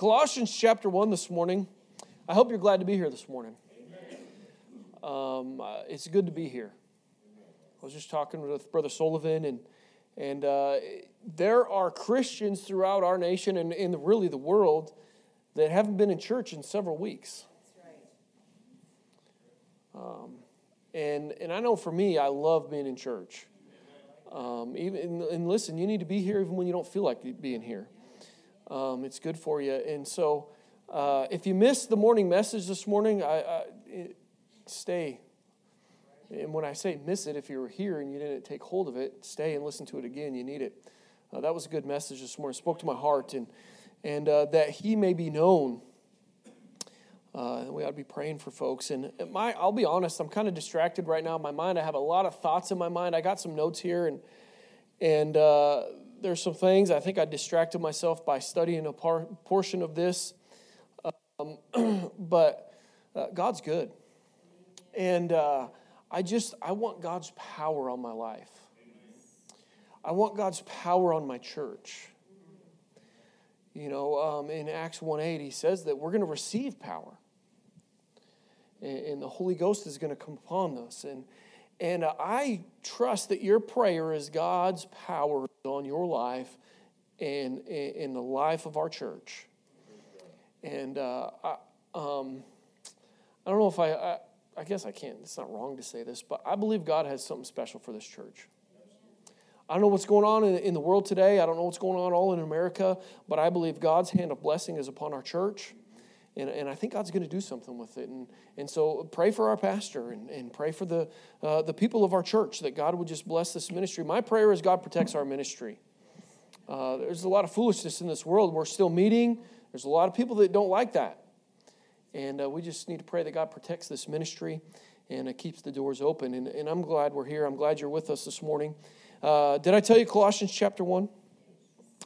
Colossians chapter 1 this morning. I hope you're glad to be here this morning. Um, uh, it's good to be here. I was just talking with Brother Sullivan, and, and uh, there are Christians throughout our nation and in really the world that haven't been in church in several weeks. Um, and, and I know for me, I love being in church. Um, even and listen, you need to be here even when you don't feel like being here. Um, it's good for you. And so, uh, if you missed the morning message this morning, I, I it, stay. And when I say miss it, if you were here and you didn't take hold of it, stay and listen to it again. You need it. Uh, that was a good message this morning. Spoke to my heart, and and uh, that He may be known. Uh, we ought to be praying for folks. And my, I'll be honest, I'm kind of distracted right now. In my mind, I have a lot of thoughts in my mind. I got some notes here, and and uh, there's some things I think I distracted myself by studying a par- portion of this. Um, but uh, God's good. And uh, I just, I want God's power on my life. I want God's power on my church. You know, um, in Acts 1 8, he says that we're going to receive power. And, and the Holy Ghost is going to come upon us. And, and I trust that your prayer is God's power on your life and in the life of our church. And uh, I, um, I don't know if I, I, I guess I can't, it's not wrong to say this, but I believe God has something special for this church. I don't know what's going on in, in the world today. I don't know what's going on all in America, but I believe God's hand of blessing is upon our church. And, and I think God's going to do something with it. And, and so pray for our pastor and, and pray for the, uh, the people of our church that God would just bless this ministry. My prayer is God protects our ministry. Uh, there's a lot of foolishness in this world. We're still meeting. There's a lot of people that don't like that. And uh, we just need to pray that God protects this ministry and uh, keeps the doors open. And, and I'm glad we're here. I'm glad you're with us this morning. Uh, did I tell you Colossians chapter 1?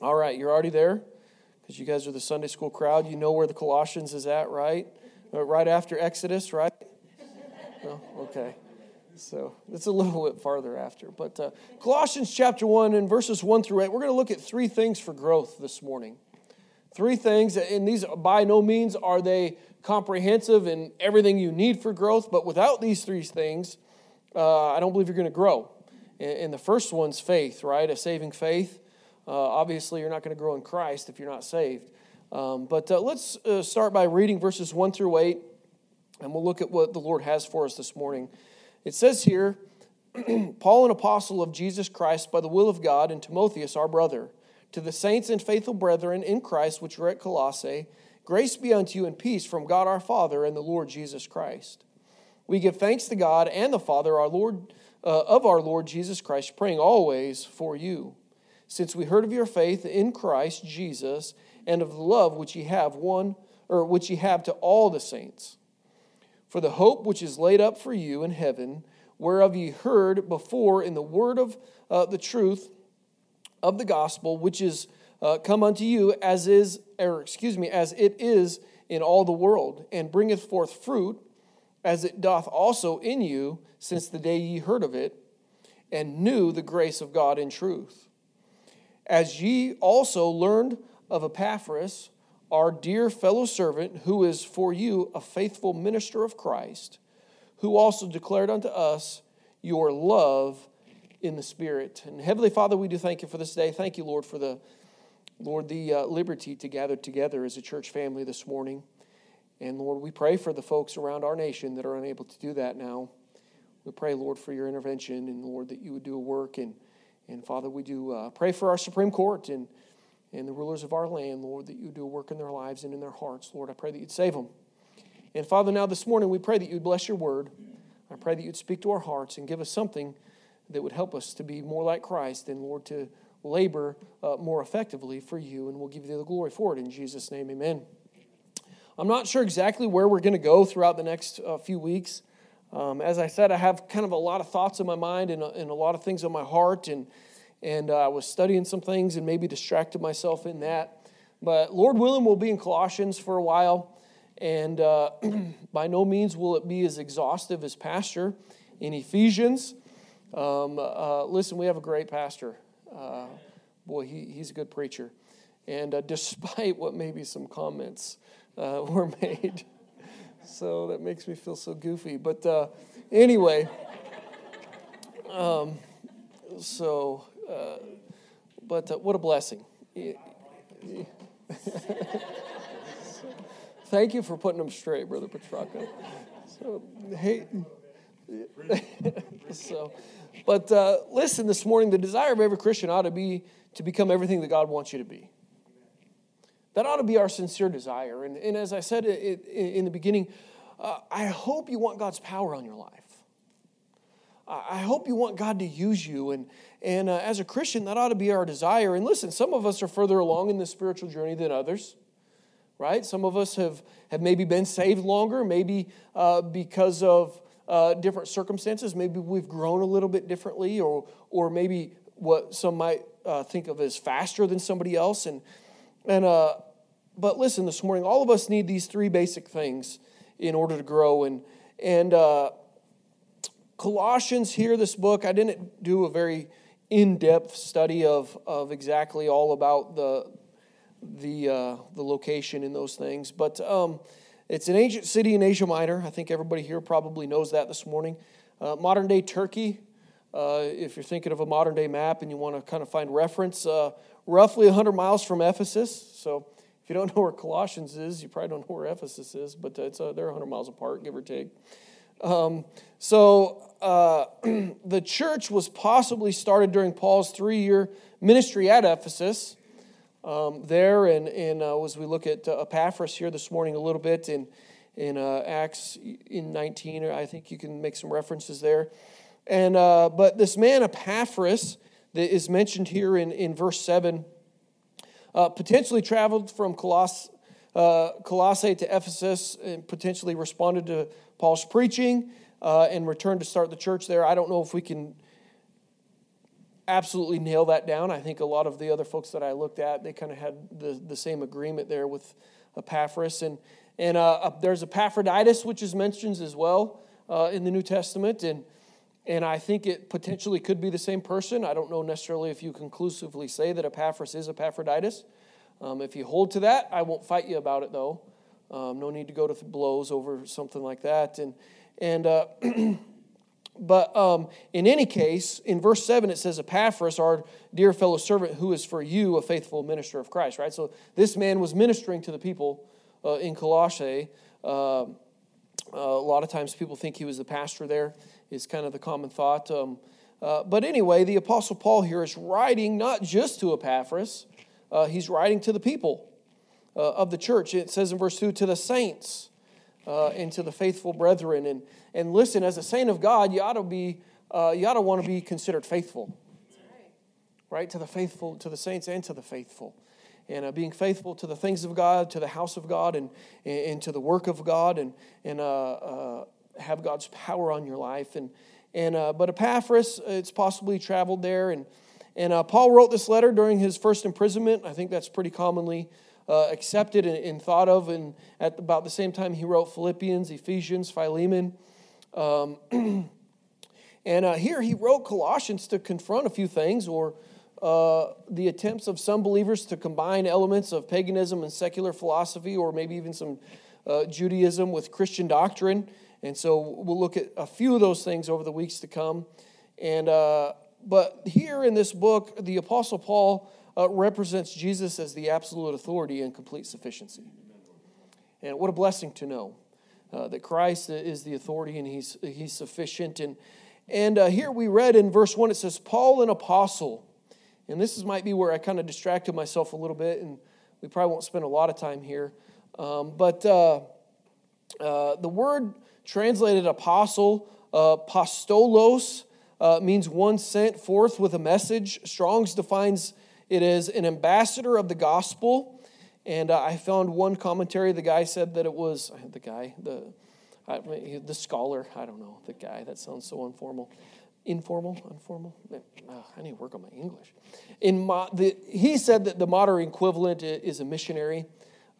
All right, you're already there because you guys are the Sunday school crowd. You know where the Colossians is at, right? Uh, right after Exodus, right? No? Okay. So it's a little bit farther after. But uh, Colossians chapter 1 and verses 1 through 8, we're going to look at three things for growth this morning. Three things, and these by no means are they comprehensive and everything you need for growth, but without these three things, uh, I don't believe you're going to grow. And the first one's faith, right? A saving faith. Uh, obviously, you're not going to grow in Christ if you're not saved. Um, but uh, let's uh, start by reading verses 1 through 8, and we'll look at what the Lord has for us this morning. It says here Paul, an apostle of Jesus Christ by the will of God, and Timotheus, our brother, to the saints and faithful brethren in Christ which are at Colossae, grace be unto you and peace from God our Father and the Lord Jesus Christ. We give thanks to God and the Father, our Lord, uh, of our Lord Jesus Christ, praying always for you since we heard of your faith in Christ Jesus and of the love which ye have one or which ye have to all the saints. For the hope which is laid up for you in heaven, whereof ye heard before in the word of uh, the truth of the gospel, which is uh, come unto you as is, or excuse me, as it is in all the world, and bringeth forth fruit, as it doth also in you, since the day ye heard of it, and knew the grace of God in truth as ye also learned of Epaphras, our dear fellow servant, who is for you a faithful minister of Christ, who also declared unto us your love in the Spirit. And Heavenly Father, we do thank you for this day. Thank you, Lord, for the Lord the uh, liberty to gather together as a church family this morning. And Lord, we pray for the folks around our nation that are unable to do that now. We pray, Lord, for your intervention and Lord that you would do a work and and Father, we do uh, pray for our Supreme Court and, and the rulers of our land, Lord, that you do a work in their lives and in their hearts. Lord, I pray that you'd save them. And Father, now this morning we pray that you'd bless your word. I pray that you'd speak to our hearts and give us something that would help us to be more like Christ and, Lord, to labor uh, more effectively for you. And we'll give you the glory for it in Jesus' name. Amen. I'm not sure exactly where we're going to go throughout the next uh, few weeks. Um, as I said, I have kind of a lot of thoughts in my mind and a, and a lot of things on my heart, and and uh, I was studying some things and maybe distracted myself in that. But Lord willing, we'll be in Colossians for a while, and uh, by no means will it be as exhaustive as Pastor in Ephesians. Um, uh, listen, we have a great pastor. Uh, boy, he, he's a good preacher. and uh, despite what maybe some comments uh, were made. So that makes me feel so goofy. But uh, anyway, um, so, uh, but uh, what a blessing. Thank you for putting them straight, Brother Petraka. So, hey, so, but uh, listen, this morning, the desire of every Christian ought to be to become everything that God wants you to be. That ought to be our sincere desire. And, and as I said it, it, in the beginning, uh, I hope you want God's power on your life. I hope you want God to use you. And, and uh, as a Christian, that ought to be our desire. And listen, some of us are further along in the spiritual journey than others, right? Some of us have, have maybe been saved longer, maybe uh, because of uh, different circumstances. Maybe we've grown a little bit differently, or, or maybe what some might uh, think of as faster than somebody else. And, and, uh, but listen, this morning, all of us need these three basic things in order to grow. And, and uh, Colossians here, this book, I didn't do a very in depth study of, of exactly all about the, the, uh, the location in those things. But um, it's an ancient city in Asia Minor. I think everybody here probably knows that this morning. Uh, modern day Turkey, uh, if you're thinking of a modern day map and you want to kind of find reference, uh, roughly 100 miles from Ephesus. So if you don't know where Colossians is, you probably don't know where Ephesus is, but it's, uh, they're 100 miles apart, give or take. Um, so uh, the church was possibly started during Paul's three year ministry at Ephesus. Um, there, and, and uh, as we look at uh, Epaphras here this morning a little bit in, in uh, Acts in 19, I think you can make some references there. And, uh, but this man, Epaphras, that is mentioned here in, in verse 7, uh, potentially traveled from Coloss, uh, Colossae to Ephesus and potentially responded to Paul's preaching uh, and returned to start the church there. I don't know if we can absolutely nail that down. I think a lot of the other folks that I looked at, they kind of had the, the same agreement there with Epaphras. And, and uh, there's Epaphroditus, which is mentioned as well uh, in the New Testament. And, and I think it potentially could be the same person. I don't know necessarily if you conclusively say that Epaphras is Epaphroditus. Um, if you hold to that, I won't fight you about it, though. Um, no need to go to blows over something like that. And, and uh, but um, in any case, in verse 7, it says, Epaphras, our dear fellow servant, who is for you a faithful minister of Christ, right? So this man was ministering to the people uh, in Colossae. Uh, a lot of times people think he was the pastor there, is kind of the common thought. Um, uh, but anyway, the Apostle Paul here is writing not just to Epaphras, uh, he's writing to the people uh, of the church. It says in verse 2 to the saints uh, and to the faithful brethren. And, and listen, as a saint of God, you ought to be, uh, you ought to want to be considered faithful. Right. To the faithful, to the saints and to the faithful. And uh, being faithful to the things of God, to the house of God, and, and to the work of God, and, and have God's power on your life. And, and, uh, but Epaphras, it's possibly traveled there. And, and Paul wrote this letter during his first imprisonment. I think that's pretty commonly uh, accepted and, and, thought of. And at about the same time, he wrote Philippians, Ephesians, Philemon. Um, and uh, here he wrote Colossians to confront a few things or uh, the attempts of some believers to combine elements of paganism and secular philosophy, or maybe even some uh, Judaism with Christian doctrine. And so we'll look at a few of those things over the weeks to come. And uh, but here in this book, the Apostle Paul uh, represents Jesus as the absolute authority and complete sufficiency. And what a blessing to know uh, that Christ is the authority and he's, he's sufficient. And, and uh, here we read in verse 1, it says, Paul, an apostle. And this is, might be where I kind of distracted myself a little bit, and we probably won't spend a lot of time here. Um, but uh, uh, the word translated apostle, uh, apostolos, means one sent forth with a message. Strong's defines it as an ambassador of the gospel. And uh, I found one commentary. The guy said that it was the guy, the I, the scholar. I don't know the guy. That sounds so informal, informal, informal. Oh, I need to work on my English. In the, he said that the modern equivalent is a missionary.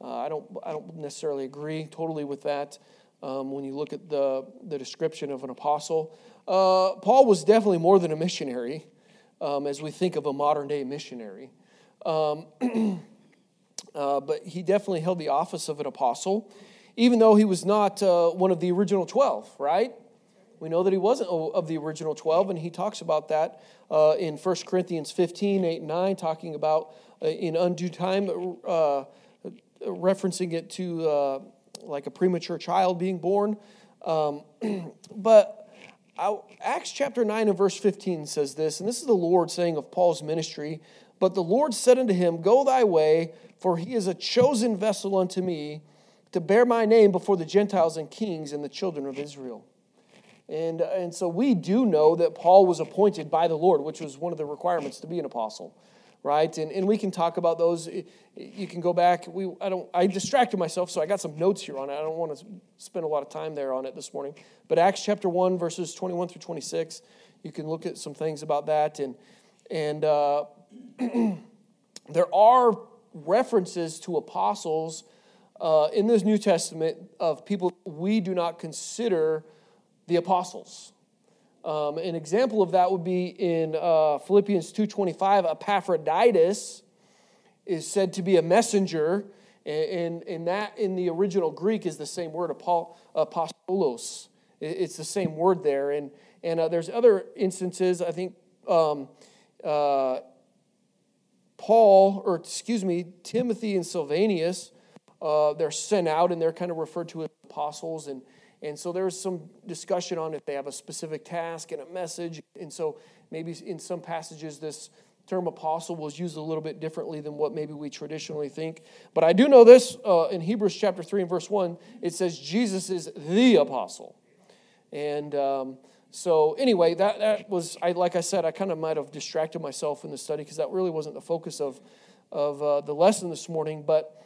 Uh, I don't. I don't necessarily agree totally with that. Um, when you look at the the description of an apostle, uh, Paul was definitely more than a missionary um, as we think of a modern day missionary. Um, uh, but he definitely held the office of an apostle, even though he was not uh, one of the original 12, right? We know that he wasn't of the original 12, and he talks about that uh, in 1 Corinthians 15, 8, and 9, talking about uh, in undue time, uh, referencing it to uh, like a premature child being born. Um, but Acts chapter 9 and verse 15 says this, and this is the Lord saying of Paul's ministry But the Lord said unto him, Go thy way, for he is a chosen vessel unto me to bear my name before the Gentiles and kings and the children of Israel. And, and so we do know that Paul was appointed by the Lord, which was one of the requirements to be an apostle right? And, and we can talk about those. You can go back. We, I, don't, I distracted myself, so I got some notes here on it. I don't want to spend a lot of time there on it this morning. But Acts chapter 1, verses 21 through 26, you can look at some things about that. And, and uh, there are references to apostles uh, in this New Testament of people we do not consider the apostles. Um, an example of that would be in uh, Philippians 2.25, Epaphroditus is said to be a messenger, and, and that in the original Greek is the same word, apostolos. It's the same word there. And, and uh, there's other instances, I think um, uh, Paul, or excuse me, Timothy and Silvanus, uh, they're sent out and they're kind of referred to as apostles. And, and so there's some discussion on if they have a specific task and a message. And so maybe in some passages, this term apostle was used a little bit differently than what maybe we traditionally think. But I do know this uh, in Hebrews chapter 3 and verse 1, it says Jesus is the apostle. And um, so, anyway, that, that was, I, like I said, I kind of might have distracted myself in the study because that really wasn't the focus of, of uh, the lesson this morning. But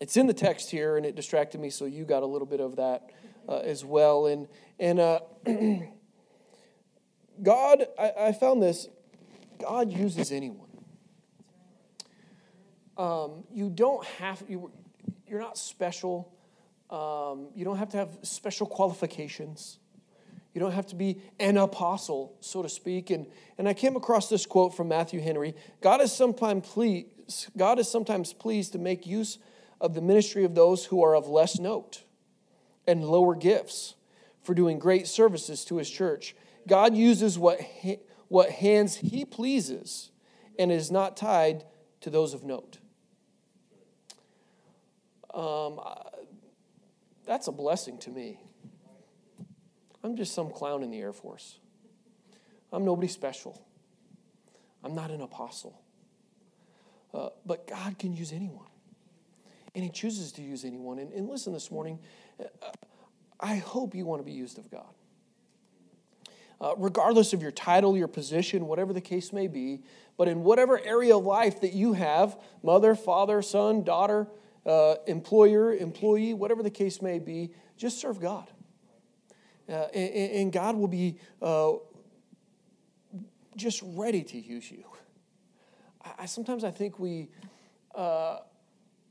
it's in the text here and it distracted me, so you got a little bit of that uh, as well. And, and uh, God, I, I, found this, God uses anyone. Um, you don't have, you, you're not special. Um, you don't have to have special qualifications. You don't have to be an apostle, so to speak. And, and I came across this quote from Matthew Henry God is, sometimes pleased, God is sometimes pleased to make use of the ministry of those who are of less note and lower gifts for doing great services to his church. God uses what, what hands he pleases and is not tied to those of note. Um, that's a blessing to me. I'm just some clown in the Air Force. I'm nobody special. I'm not an apostle. Uh, but God can use anyone. And He chooses to use anyone. And, and listen this morning, I hope you want to be used of God. Uh, regardless of your title, your position, whatever the case may be, but in whatever area of life that you have mother, father, son, daughter, uh, employer, employee, whatever the case may be just serve God. Uh, and, and, God will be uh, just ready to use you. I, sometimes I think we uh,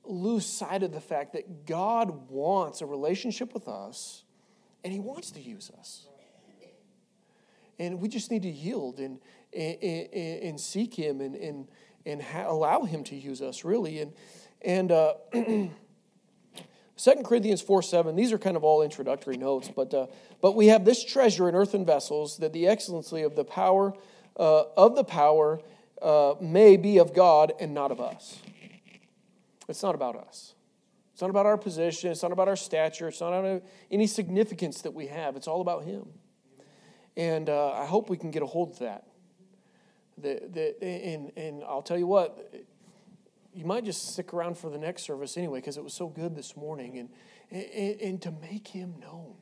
lose sight of the fact that God wants a relationship with us and He wants to use us. And we just need to yield and, and, and, seek Him and, and, and ha- allow Him to use us, really. And, and uh, 2 Corinthians 4 7, these are kind of all introductory notes, but, uh, but we have this treasure in earthen vessels that the excellency of the power uh, of the power uh, may be of God and not of us. It's not about us. It's not about our position. It's not about our stature. It's not about any significance that we have. It's all about Him. And uh, I hope we can get a hold of that. The, the, and, and I'll tell you what, you might just stick around for the next service anyway because it was so good this morning. And, and, and to make Him known.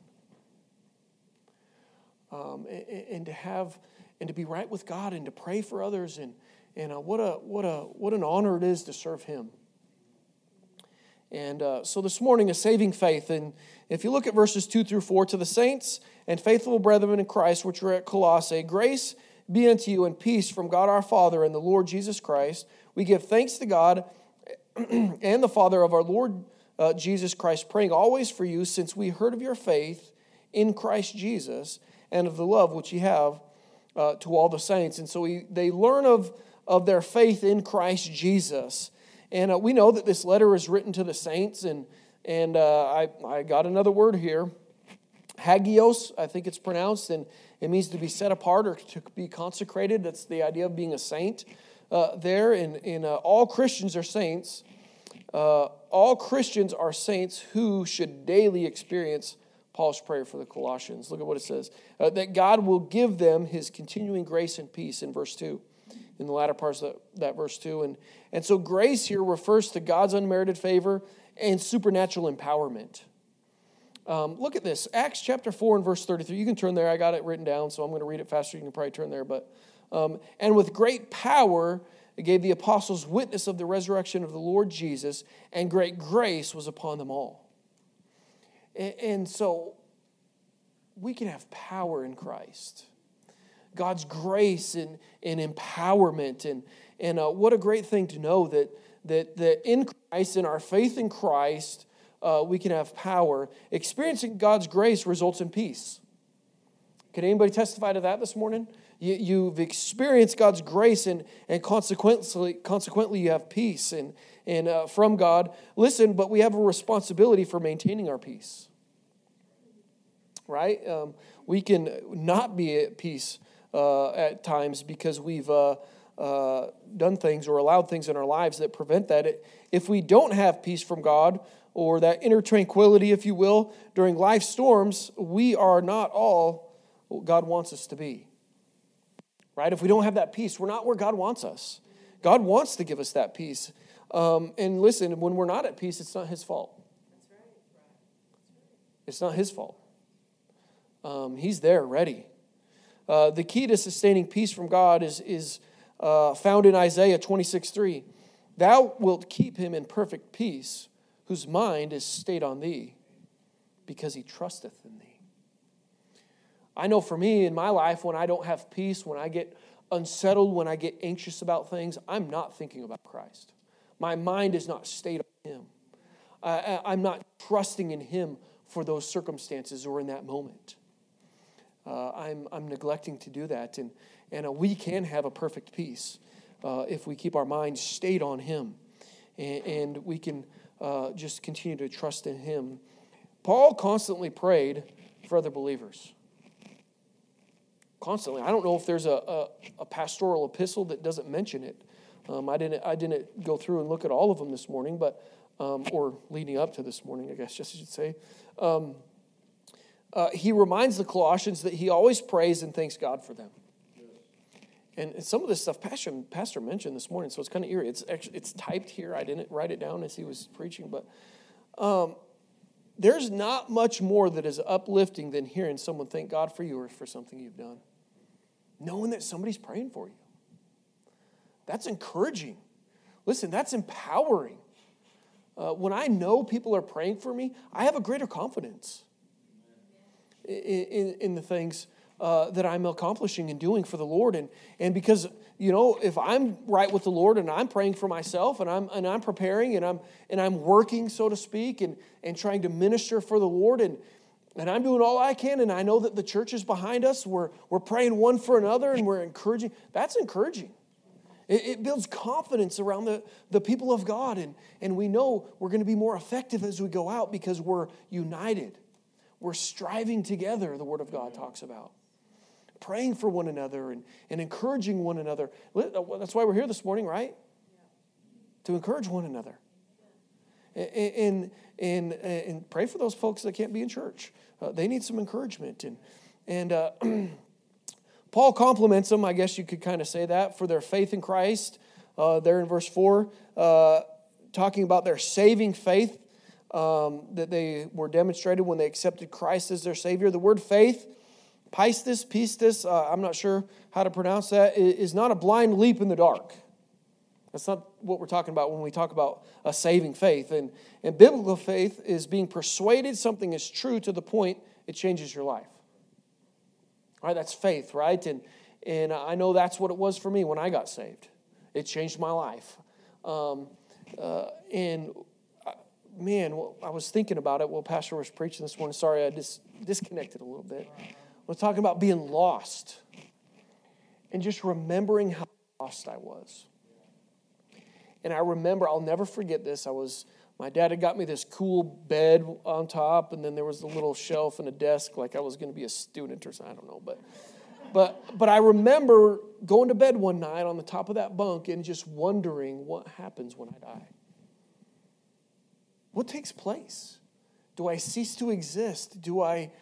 Um, and, and, to have and to be right with God and to pray for others and and uh, what a what a what an honor it is to serve Him. And uh, so this morning, a saving faith. And if you look at verses 2 through 4, to the saints and faithful brethren in Christ, which are at Colossae, grace be unto you and peace from God our Father and the Lord Jesus Christ. We give thanks to God and the Father of our Lord uh, Jesus Christ, praying always for you, since we heard of your faith in Christ Jesus and of the love which you have uh, to all the saints. And so we, they learn of, of their faith in Christ Jesus. And uh, we know that this letter is written to the saints, and, and uh, I, I got another word here hagios, I think it's pronounced, and it means to be set apart or to be consecrated. That's the idea of being a saint uh, there. And, and uh, all Christians are saints. Uh, all Christians are saints who should daily experience Paul's prayer for the Colossians. Look at what it says uh, that God will give them his continuing grace and peace in verse 2, in the latter parts of that, that verse 2. And, and so, grace here refers to God's unmerited favor and supernatural empowerment. Um, look at this Acts chapter 4 and verse 33. You can turn there. I got it written down, so I'm going to read it faster. You can probably turn there. But, um, and with great power, it gave the apostles witness of the resurrection of the Lord Jesus, and great grace was upon them all. And so we can have power in Christ. God's grace and, and empowerment. And, and uh, what a great thing to know that, that, that in Christ, in our faith in Christ, uh, we can have power. Experiencing God's grace results in peace. Can anybody testify to that this morning? You, you've experienced God's grace, and, and consequently, consequently, you have peace. And, and uh, from God. Listen, but we have a responsibility for maintaining our peace. Right? Um, we can not be at peace uh, at times because we've uh, uh, done things or allowed things in our lives that prevent that. If we don't have peace from God or that inner tranquility, if you will, during life storms, we are not all what God wants us to be. Right? If we don't have that peace, we're not where God wants us. God wants to give us that peace. Um, and listen, when we're not at peace, it's not his fault. It's not his fault. Um, he's there, ready. Uh, the key to sustaining peace from God is, is uh, found in Isaiah 26 3. Thou wilt keep him in perfect peace, whose mind is stayed on thee, because he trusteth in thee. I know for me in my life, when I don't have peace, when I get unsettled, when I get anxious about things, I'm not thinking about Christ. My mind is not stayed on Him. I'm not trusting in Him for those circumstances or in that moment. Uh, I'm, I'm neglecting to do that. And, and uh, we can have a perfect peace uh, if we keep our minds stayed on Him. And, and we can uh, just continue to trust in Him. Paul constantly prayed for other believers. Constantly. I don't know if there's a, a, a pastoral epistle that doesn't mention it. Um, I didn't I didn't go through and look at all of them this morning, but um, or leading up to this morning, I guess just I should say. Um, uh, he reminds the Colossians that he always prays and thanks God for them. And some of this stuff Pastor, Pastor mentioned this morning, so it's kind of eerie. It's actually, it's typed here. I didn't write it down as he was preaching, but um, there's not much more that is uplifting than hearing someone thank God for you or for something you've done. Knowing that somebody's praying for you. That's encouraging. Listen, that's empowering. Uh, when I know people are praying for me, I have a greater confidence in, in the things uh, that I'm accomplishing and doing for the Lord. And, and because, you know, if I'm right with the Lord and I'm praying for myself and I'm, and I'm preparing and I'm, and I'm working, so to speak, and, and trying to minister for the Lord and, and I'm doing all I can, and I know that the church is behind us. We're, we're praying one for another and we're encouraging. That's encouraging. It, it builds confidence around the, the people of God, and, and we know we're going to be more effective as we go out because we're united. We're striving together, the Word of God talks about. Praying for one another and, and encouraging one another. That's why we're here this morning, right? To encourage one another. And, and, and, pray for those folks that can't be in church. Uh, they need some encouragement. And, and uh, Paul compliments them, I guess you could kind of say that, for their faith in Christ. Uh, there in verse 4, uh, talking about their saving faith um, that they were demonstrated when they accepted Christ as their Savior. The word faith, pistis, pistis, uh, I'm not sure how to pronounce that, is not a blind leap in the dark. That's not what we're talking about when we talk about a saving faith. And, and biblical faith is being persuaded something is true to the point it changes your life. Right? That's faith, right? And, and I know that's what it was for me when I got saved. It changed my life. Um, uh, and man, well, I was thinking about it while Pastor was preaching this morning. Sorry, I just disconnected a little bit. We're talking about being lost and just remembering how lost I was. and I remember, I'll never forget this. I was, my dad had got me this cool bed on top, and then there was a little shelf and a desk, like I was going to be a student or something. I don't know, but. But, but I remember going to bed one night on the top of that bunk and just wondering what happens when I die. What takes place? Do I cease to exist? Do I,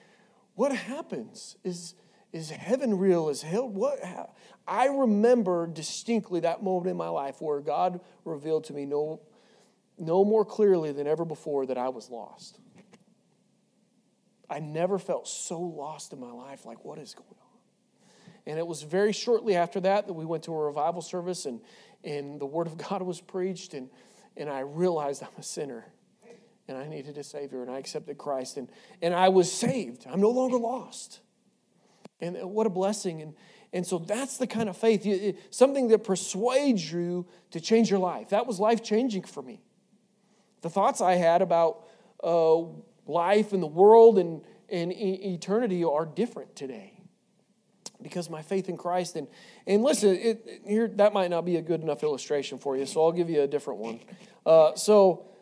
what happens? Is, is heaven real? Is hell, what? I remember distinctly that moment in my life where God revealed to me no, no more clearly than ever before that I was lost. I never felt so lost in my life, like, what is going on? And it was very shortly after that that we went to a revival service and, and the Word of God was preached, and, and I realized I'm a sinner and I needed a Savior, and I accepted Christ, and, and I was saved. I'm no longer lost. And what a blessing. And, and so that's the kind of faith, something that persuades you to change your life. That was life changing for me. The thoughts I had about uh, life and the world and, and e- eternity are different today because my faith in Christ. And, and listen, it, it, here that might not be a good enough illustration for you, so I'll give you a different one. Uh, so, uh,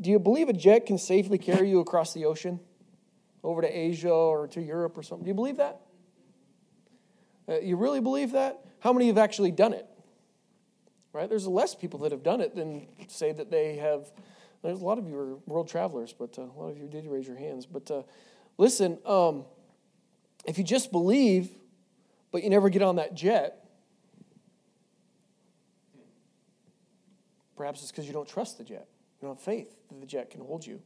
do you believe a jet can safely carry you across the ocean over to Asia or to Europe or something? Do you believe that? Uh, you really believe that? How many have actually done it? Right? There's less people that have done it than say that they have. There's a lot of you are world travelers, but uh, a lot of you did raise your hands. But uh, listen, um, if you just believe but you never get on that jet, perhaps it's because you don't trust the jet. Don't faith that the jet can hold you.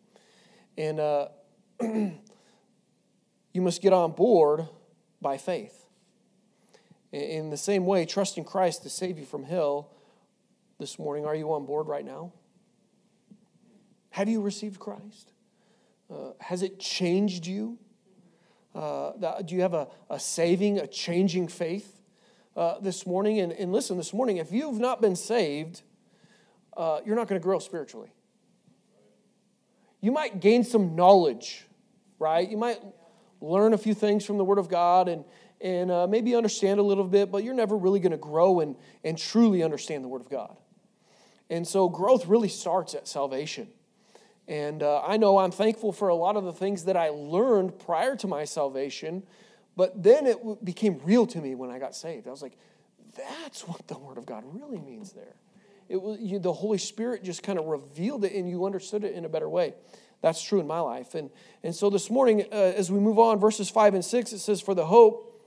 And uh, you must get on board by faith. In the same way, trusting Christ to save you from hell this morning, are you on board right now? Have you received Christ? Uh, has it changed you? Uh, do you have a, a saving, a changing faith uh, this morning? And, and listen, this morning, if you've not been saved, uh, you're not going to grow spiritually. You might gain some knowledge, right? You might learn a few things from the Word of God and, and uh, maybe understand a little bit, but you're never really going to grow and, and truly understand the Word of God. And so growth really starts at salvation. And uh, I know I'm thankful for a lot of the things that I learned prior to my salvation, but then it became real to me when I got saved. I was like, that's what the Word of God really means there. It was, you, the Holy Spirit just kind of revealed it and you understood it in a better way. That's true in my life. And, and so this morning, uh, as we move on, verses 5 and 6, it says, For the hope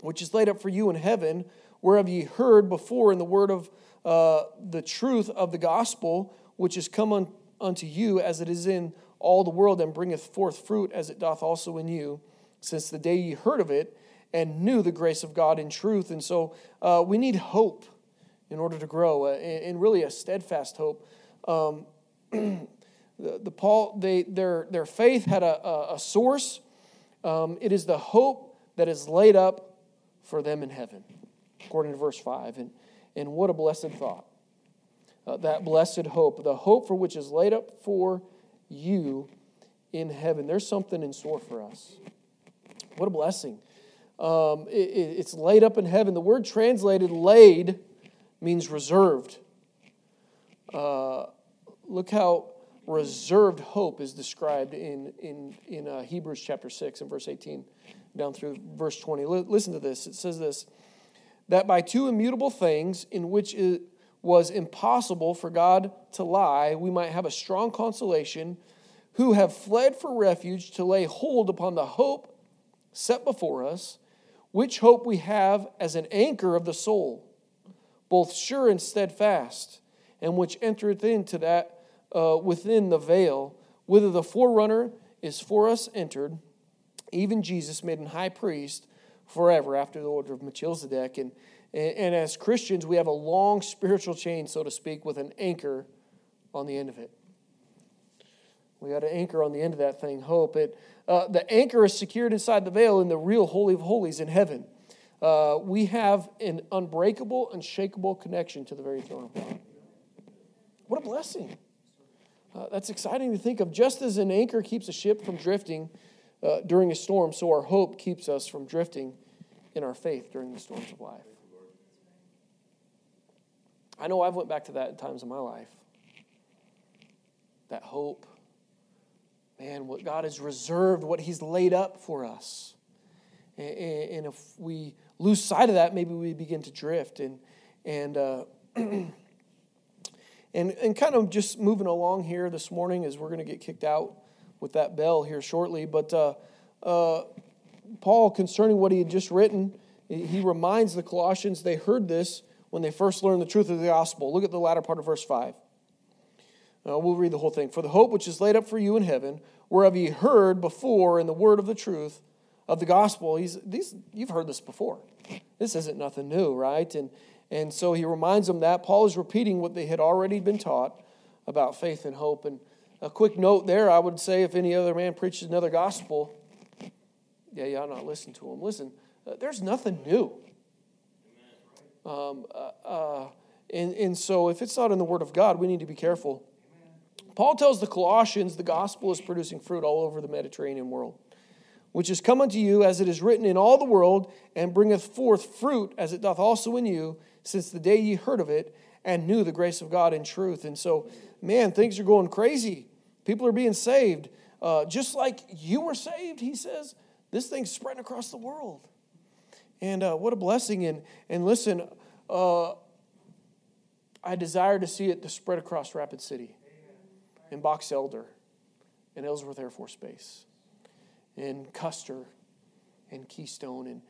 which is laid up for you in heaven, whereof ye heard before in the word of uh, the truth of the gospel, which is come on unto you as it is in all the world, and bringeth forth fruit as it doth also in you, since the day ye heard of it and knew the grace of God in truth. And so uh, we need hope in order to grow, uh, and really a steadfast hope. Um, the, the, Paul, they, their, their faith had a, a, a source. Um, it is the hope that is laid up for them in heaven, according to verse 5. And, and what a blessed thought uh, that blessed hope, the hope for which is laid up for you in heaven. There's something in store for us. What a blessing. Um, it, it's laid up in heaven. The word translated laid means reserved. Uh, look how reserved hope is described in, in, in uh, Hebrews chapter 6 and verse 18 down through verse 20. L- listen to this. It says this that by two immutable things in which it was impossible for God to lie, we might have a strong consolation who have fled for refuge to lay hold upon the hope set before us, which hope we have as an anchor of the soul, both sure and steadfast, and which entereth into that uh, within the veil, whither the forerunner is for us entered, even Jesus made an high priest forever after the order of Melchizedek. And and, as Christians, we have a long spiritual chain, so to speak, with an anchor on the end of it. We got an anchor on the end of that thing, hope. It, uh, the anchor is secured inside the veil in the real Holy of Holies in heaven. Uh, we have an unbreakable, unshakable connection to the very throne of God. What a blessing. Uh, that's exciting to think of. Just as an anchor keeps a ship from drifting uh, during a storm, so our hope keeps us from drifting in our faith during the storms of life. I know I've went back to that at times in my life. That hope. Man, what God has reserved, what He's laid up for us. And, if we lose sight of that, maybe we begin to drift. And, and, uh, and, and kind of just moving along here this morning as we're going to get kicked out with that bell here shortly. But uh, uh, Paul, concerning what he had just written, he reminds the Colossians they heard this when they first learned the truth of the gospel. Look at the latter part of verse 5. Uh, we'll read the whole thing. For the hope which is laid up for you in heaven, whereof ye heard before in the word of the truth of the gospel. He's, these, you've heard this before. This isn't nothing new, right? And, and so he reminds them that. Paul is repeating what they had already been taught about faith and hope. And a quick note there, I would say if any other man preaches another gospel, yeah, y'all not listen to him. Listen, uh, there's nothing new. Um, uh, uh, and, and so if it's not in the Word of God, we need to be careful. Paul tells the Colossians the gospel is producing fruit all over the Mediterranean world, which is come unto you as it is written in all the world, and bringeth forth fruit as it doth also in you, since the day ye heard of it and knew the grace of God in truth. And so, man, things are going crazy. People are being saved. Uh, just like you were saved, he says, this thing's spreading across the world. And uh, what a blessing. And, and listen, uh, I desire to see it to spread across Rapid City and Box Elder and Ellsworth Air Force Base and Custer and Keystone. And,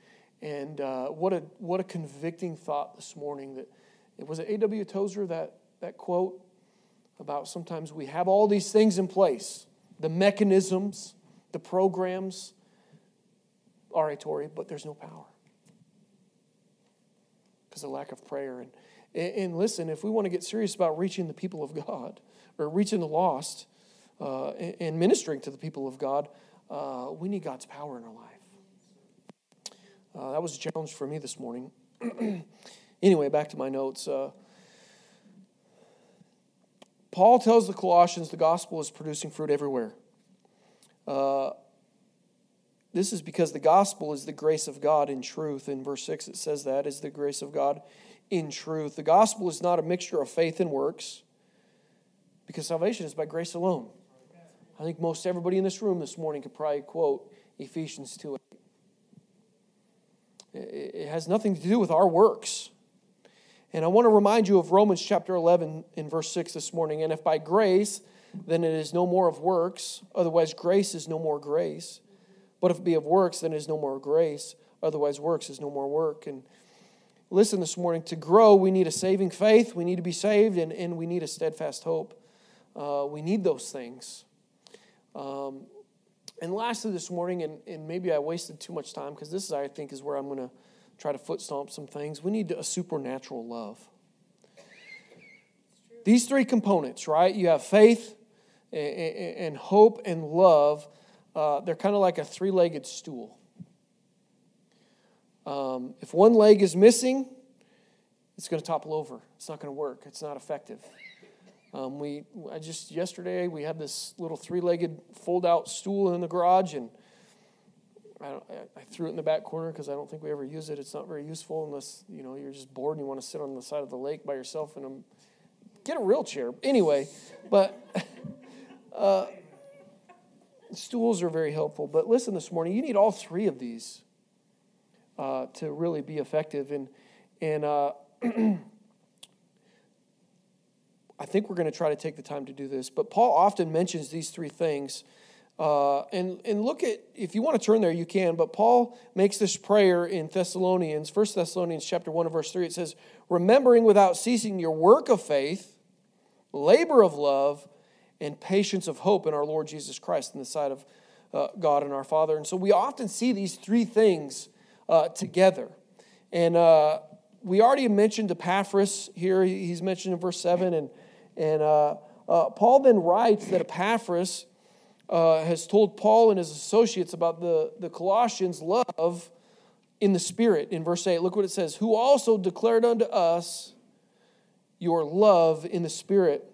and uh, what, a, what a convicting thought this morning that it was A.W. Tozer that, that quote about sometimes we have all these things in place the mechanisms, the programs, oratory, but there's no power because of lack of prayer. And, and listen, if we want to get serious about reaching the people of God or reaching the lost uh, and ministering to the people of God, uh, we need God's power in our life. Uh, that was a challenge for me this morning. anyway, back to my notes. Uh, Paul tells the Colossians the gospel is producing fruit everywhere. Uh, this is because the gospel is the grace of God in truth. In verse 6, it says that is the grace of God in truth. The gospel is not a mixture of faith and works because salvation is by grace alone. I think most everybody in this room this morning could probably quote Ephesians 2 It has nothing to do with our works. And I want to remind you of Romans chapter 11 in verse 6 this morning. And if by grace, then it is no more of works, otherwise, grace is no more grace. But if it be of works, then it is no more grace. Otherwise, works is no more work. And listen this morning to grow, we need a saving faith, we need to be saved, and, and we need a steadfast hope. Uh, we need those things. Um, and lastly, this morning, and, and maybe I wasted too much time because this is, I think, is where I'm going to try to foot stomp some things. We need a supernatural love. These three components, right? You have faith and, and hope and love uh, they're kind of like a three legged stool. Um, if one leg is missing, it's going to topple over. It's not going to work. It's not effective. Um, we, I just yesterday we had this little three-legged fold-out stool in the garage, and I, I threw it in the back corner because I don't think we ever use it. It's not very useful unless you know you're just bored and you want to sit on the side of the lake by yourself and get a real chair. Anyway, but uh, Stools are very helpful. But listen this morning, you need all three of these uh, to really be effective. And, and uh, I think we're going to try to take the time to do this. But Paul often mentions these three things. Uh, and, and look at, if you want to turn there, you can. But Paul makes this prayer in Thessalonians, 1 Thessalonians chapter 1 and verse 3. It says, Remembering without ceasing your work of faith, labor of love, and patience of hope in our Lord Jesus Christ in the sight of uh, God and our Father. And so we often see these three things uh, together. And uh, we already mentioned Epaphras here. He's mentioned in verse 7. And, and uh, uh, Paul then writes that Epaphras uh, has told Paul and his associates about the, the Colossians' love in the Spirit. In verse 8, look what it says Who also declared unto us your love in the Spirit.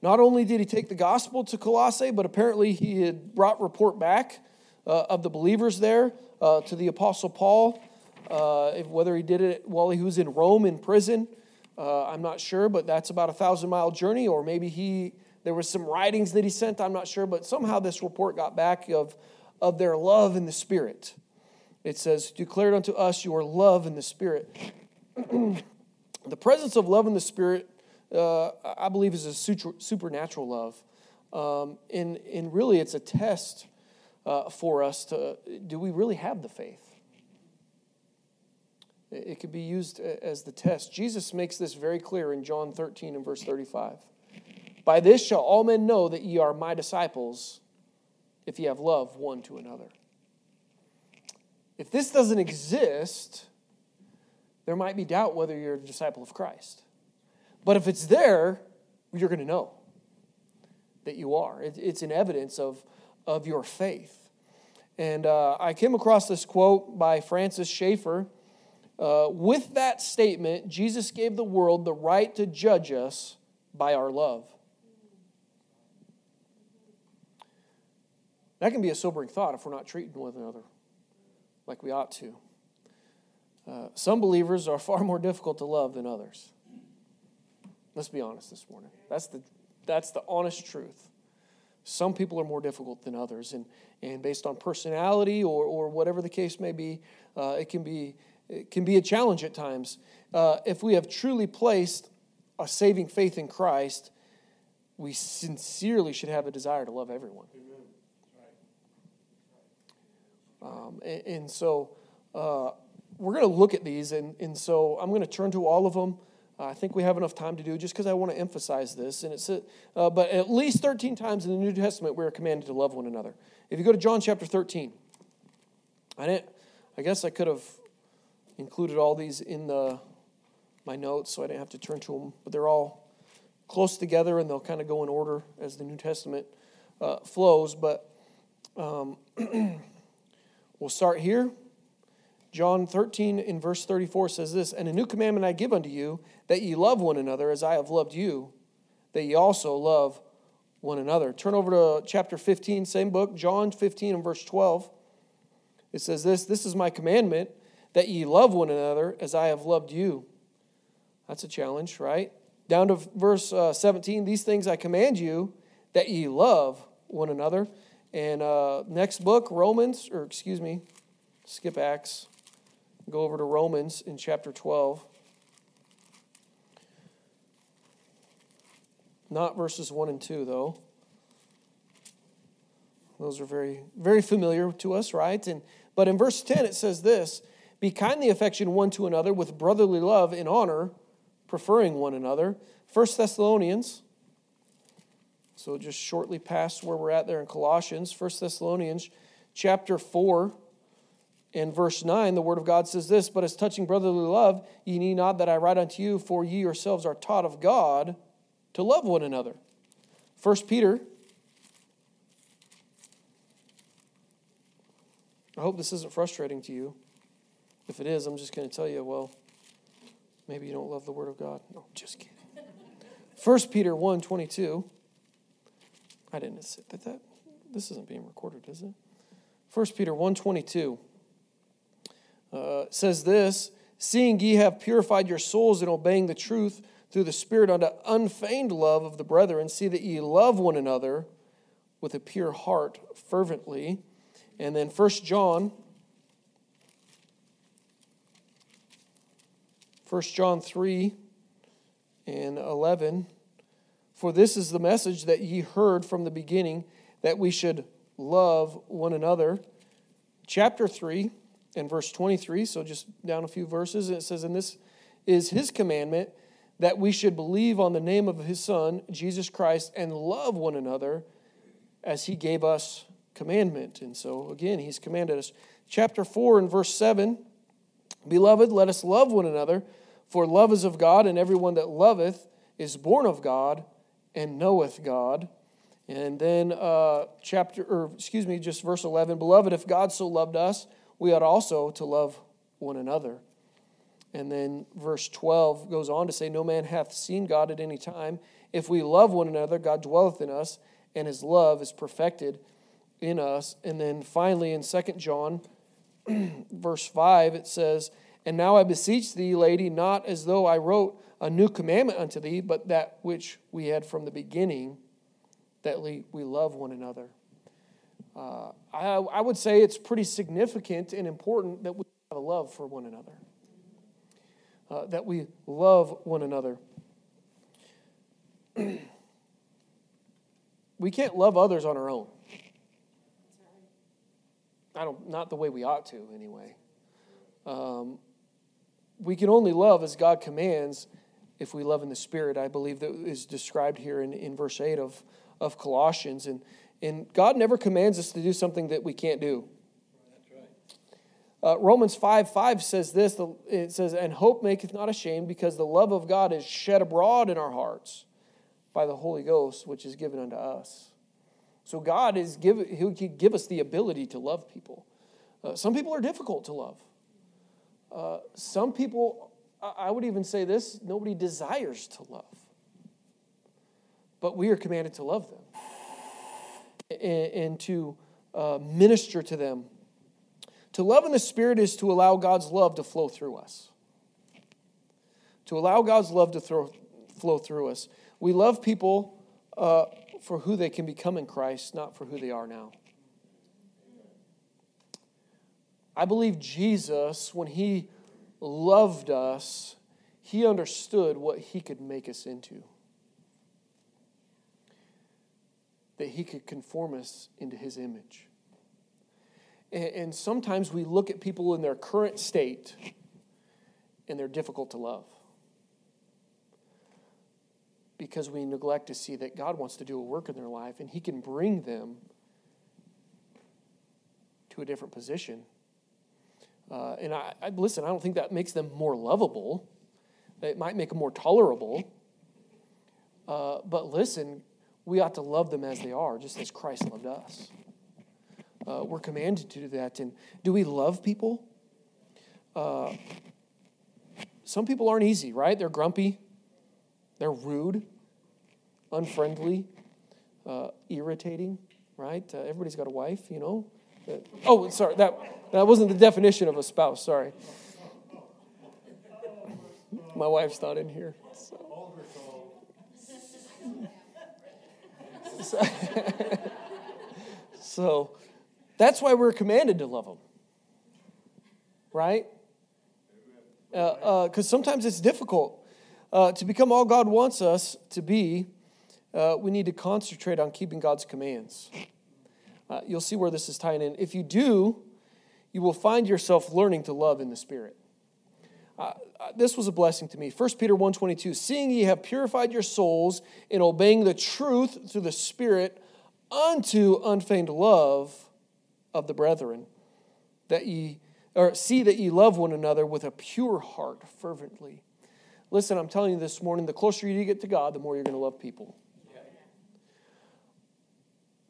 Not only did he take the gospel to Colossae, but apparently he had brought report back uh, of the believers there uh, to the Apostle Paul, uh, whether he did it while he was in Rome in prison Uh, I'm not sure, but that's about a thousand mile journey, or maybe he there was some writings that he sent. I'm not sure, but somehow this report got back of of their love in the Spirit. It says, "Declared unto us your love in the Spirit." the presence of love in the Spirit, uh, I believe, is a supernatural love, um, and and really, it's a test uh, for us to do we really have the faith it could be used as the test. Jesus makes this very clear in John 13 and verse 35. By this shall all men know that ye are my disciples, if ye have love one to another. If this doesn't exist, there might be doubt whether you're a disciple of Christ. But if it's there, you're going to know that you are. It's an evidence of, of your faith. And uh, I came across this quote by Francis Schaeffer uh, with that statement, Jesus gave the world the right to judge us by our love. That can be a sobering thought if we're not treating one another like we ought to. Uh, some believers are far more difficult to love than others. Let's be honest this morning. That's the, that's the honest truth. Some people are more difficult than others, and, and based on personality or, or whatever the case may be, uh, it can be it can be a challenge at times. Uh, if we have truly placed a saving faith in Christ, we sincerely should have a desire to love everyone. Um, and, and, so uh, we're going to look at these, and, and so I'm going to turn to all of them. Uh, I think we have enough time to do just because I want to emphasize this. And it's uh, but at least 13 times in the New Testament we are commanded to love one another. If you go to John chapter 13, I didn't. I guess I could have included all these in the, my notes so I didn't have to turn to them, but they're all close together and they'll kind of go in order as the New Testament uh, flows. But um, we'll start here. John 13 in verse 34 says this And a new commandment I give unto you, that ye love one another as I have loved you, that ye also love one another. Turn over to chapter 15, same book, John 15 and verse 12. It says this This is my commandment that ye love one another as I have loved you. That's a challenge, right? Down to verse uh, 17, these things I command you that ye love one another. And uh, next book, Romans, or excuse me, skip Acts, go over to Romans in chapter 12. Not verses 1 and 2, though. Those are very, very familiar to us, right? And but in verse 10 it says this be kindly affection one to another with brotherly love in honor, preferring one another. First Thessalonians, so just shortly past where we're at there in Colossians, First Thessalonians chapter 4 and verse 9, the word of God says this, But as touching brotherly love, ye need not that I write unto you, for ye yourselves are taught of God to love one another. First Peter I hope this isn't frustrating to you. If it is, I'm just going to tell you, well, maybe you don't love the Word of God. No, just kidding. 1 Peter 1 22. I didn't say that, that. This isn't being recorded, is it? 1 Peter 1 22 uh, says this Seeing ye have purified your souls in obeying the truth through the Spirit unto unfeigned love of the brethren, see that ye love one another with a pure heart fervently. And then 1 John 1 John 3 and 11. For this is the message that ye heard from the beginning, that we should love one another. Chapter 3 and verse 23, so just down a few verses, it says, And this is his commandment, that we should believe on the name of his Son, Jesus Christ, and love one another as he gave us commandment. And so, again, he's commanded us. Chapter 4 and verse 7 Beloved, let us love one another for love is of God, and everyone that loveth is born of God and knoweth God. And then, uh, chapter, or excuse me, just verse 11 Beloved, if God so loved us, we ought also to love one another. And then verse 12 goes on to say, No man hath seen God at any time. If we love one another, God dwelleth in us, and his love is perfected in us. And then finally, in 2 John, verse 5, it says, And now I beseech thee, lady, not as though I wrote a new commandment unto thee, but that which we had from the beginning, that we, love one another. Uh, I, I would say it's pretty significant and important that we have a love for one another. Uh, that we love one another. we can't love others on our own. I don't, not the way we ought to, anyway. Um, we can only love as God commands if we love in the Spirit, I believe that is described here in, in verse 8 of, of Colossians. And, and God never commands us to do something that we can't do. Uh, Romans 5 5 says this it says, And hope maketh not ashamed, because the love of God is shed abroad in our hearts by the Holy Ghost, which is given unto us. So God is give, He could give us the ability to love people. Uh, some people are difficult to love. Uh, some people, I would even say this, nobody desires to love. But we are commanded to love them and, and to uh, minister to them. To love in the Spirit is to allow God's love to flow through us. To allow God's love to throw, flow through us. We love people uh, for who they can become in Christ, not for who they are now. I believe Jesus, when he loved us, he understood what he could make us into. That he could conform us into his image. And, sometimes we look at people in their current state and they're difficult to love because we neglect to see that God wants to do a work in their life and He can bring them to a different position. Uh, and I, I, listen, I don't think that makes them more lovable. It might make them more tolerable. Uh, but listen, we ought to love them as they are, just as Christ loved us. Uh, we're commanded to do that. And do we love people? Uh, some people aren't easy, right? They're grumpy, they're rude, unfriendly, uh, irritating, right? Uh, everybody's got a wife, you know. Oh, sorry, that, that wasn't the definition of a spouse, sorry. My wife's not in here. So, so, so that's why we're commanded to love them, right? Because uh, uh sometimes it's difficult. Uh, to become all God wants us to be, uh, we need to concentrate on keeping God's commands. Uh, you'll see where this is tying in. If you do, you will find yourself learning to love in the Spirit. Uh, uh this was a blessing to me. 1 Peter 1.22, Seeing ye have purified your souls in obeying the truth through the Spirit unto unfeigned love of the brethren, that ye or see that ye love one another with a pure heart fervently. Listen, I'm telling you this morning, the closer you get to God, the more you're going to love people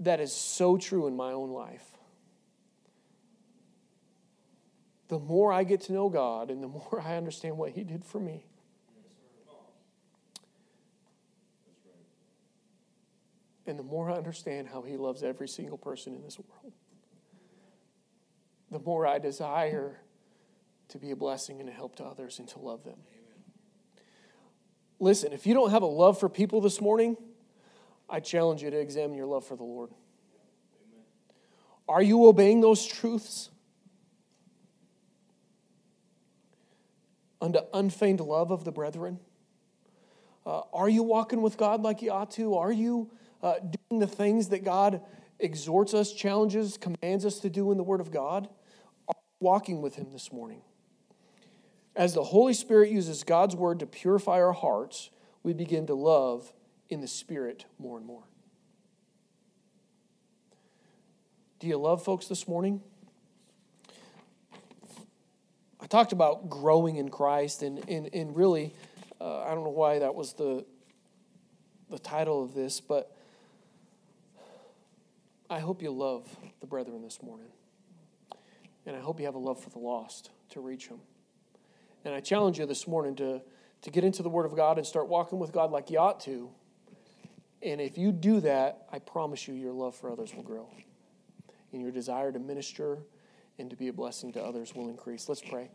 that is so true in my own life. The more I get to know God and the more I understand what He did for me, and the more I understand how He loves every single person in this world, the more I desire to be a blessing and a help to others and to love them. Listen, if you don't have a love for people this morning, I challenge you to examine your love for the Lord. Are you obeying those truths? Unto unfeigned love of the brethren? Uh, are you walking with God like you ought to? Are you uh, doing the things that God exhorts us, challenges, commands us to do in the Word of God? Are you walking with Him this morning? As the Holy Spirit uses God's Word to purify our hearts, we begin to love in the Spirit more and more. Do you love folks this morning? I talked about growing in Christ, and, and, and really, uh, I don't know why that was the, the title of this, but I hope you love the brethren this morning. And I hope you have a love for the lost to reach them. And I challenge you this morning to, to get into the Word of God and start walking with God like you ought to and if you do that, I promise you, your love for others will grow. And your desire to minister and to be a blessing to others will increase. Let's pray.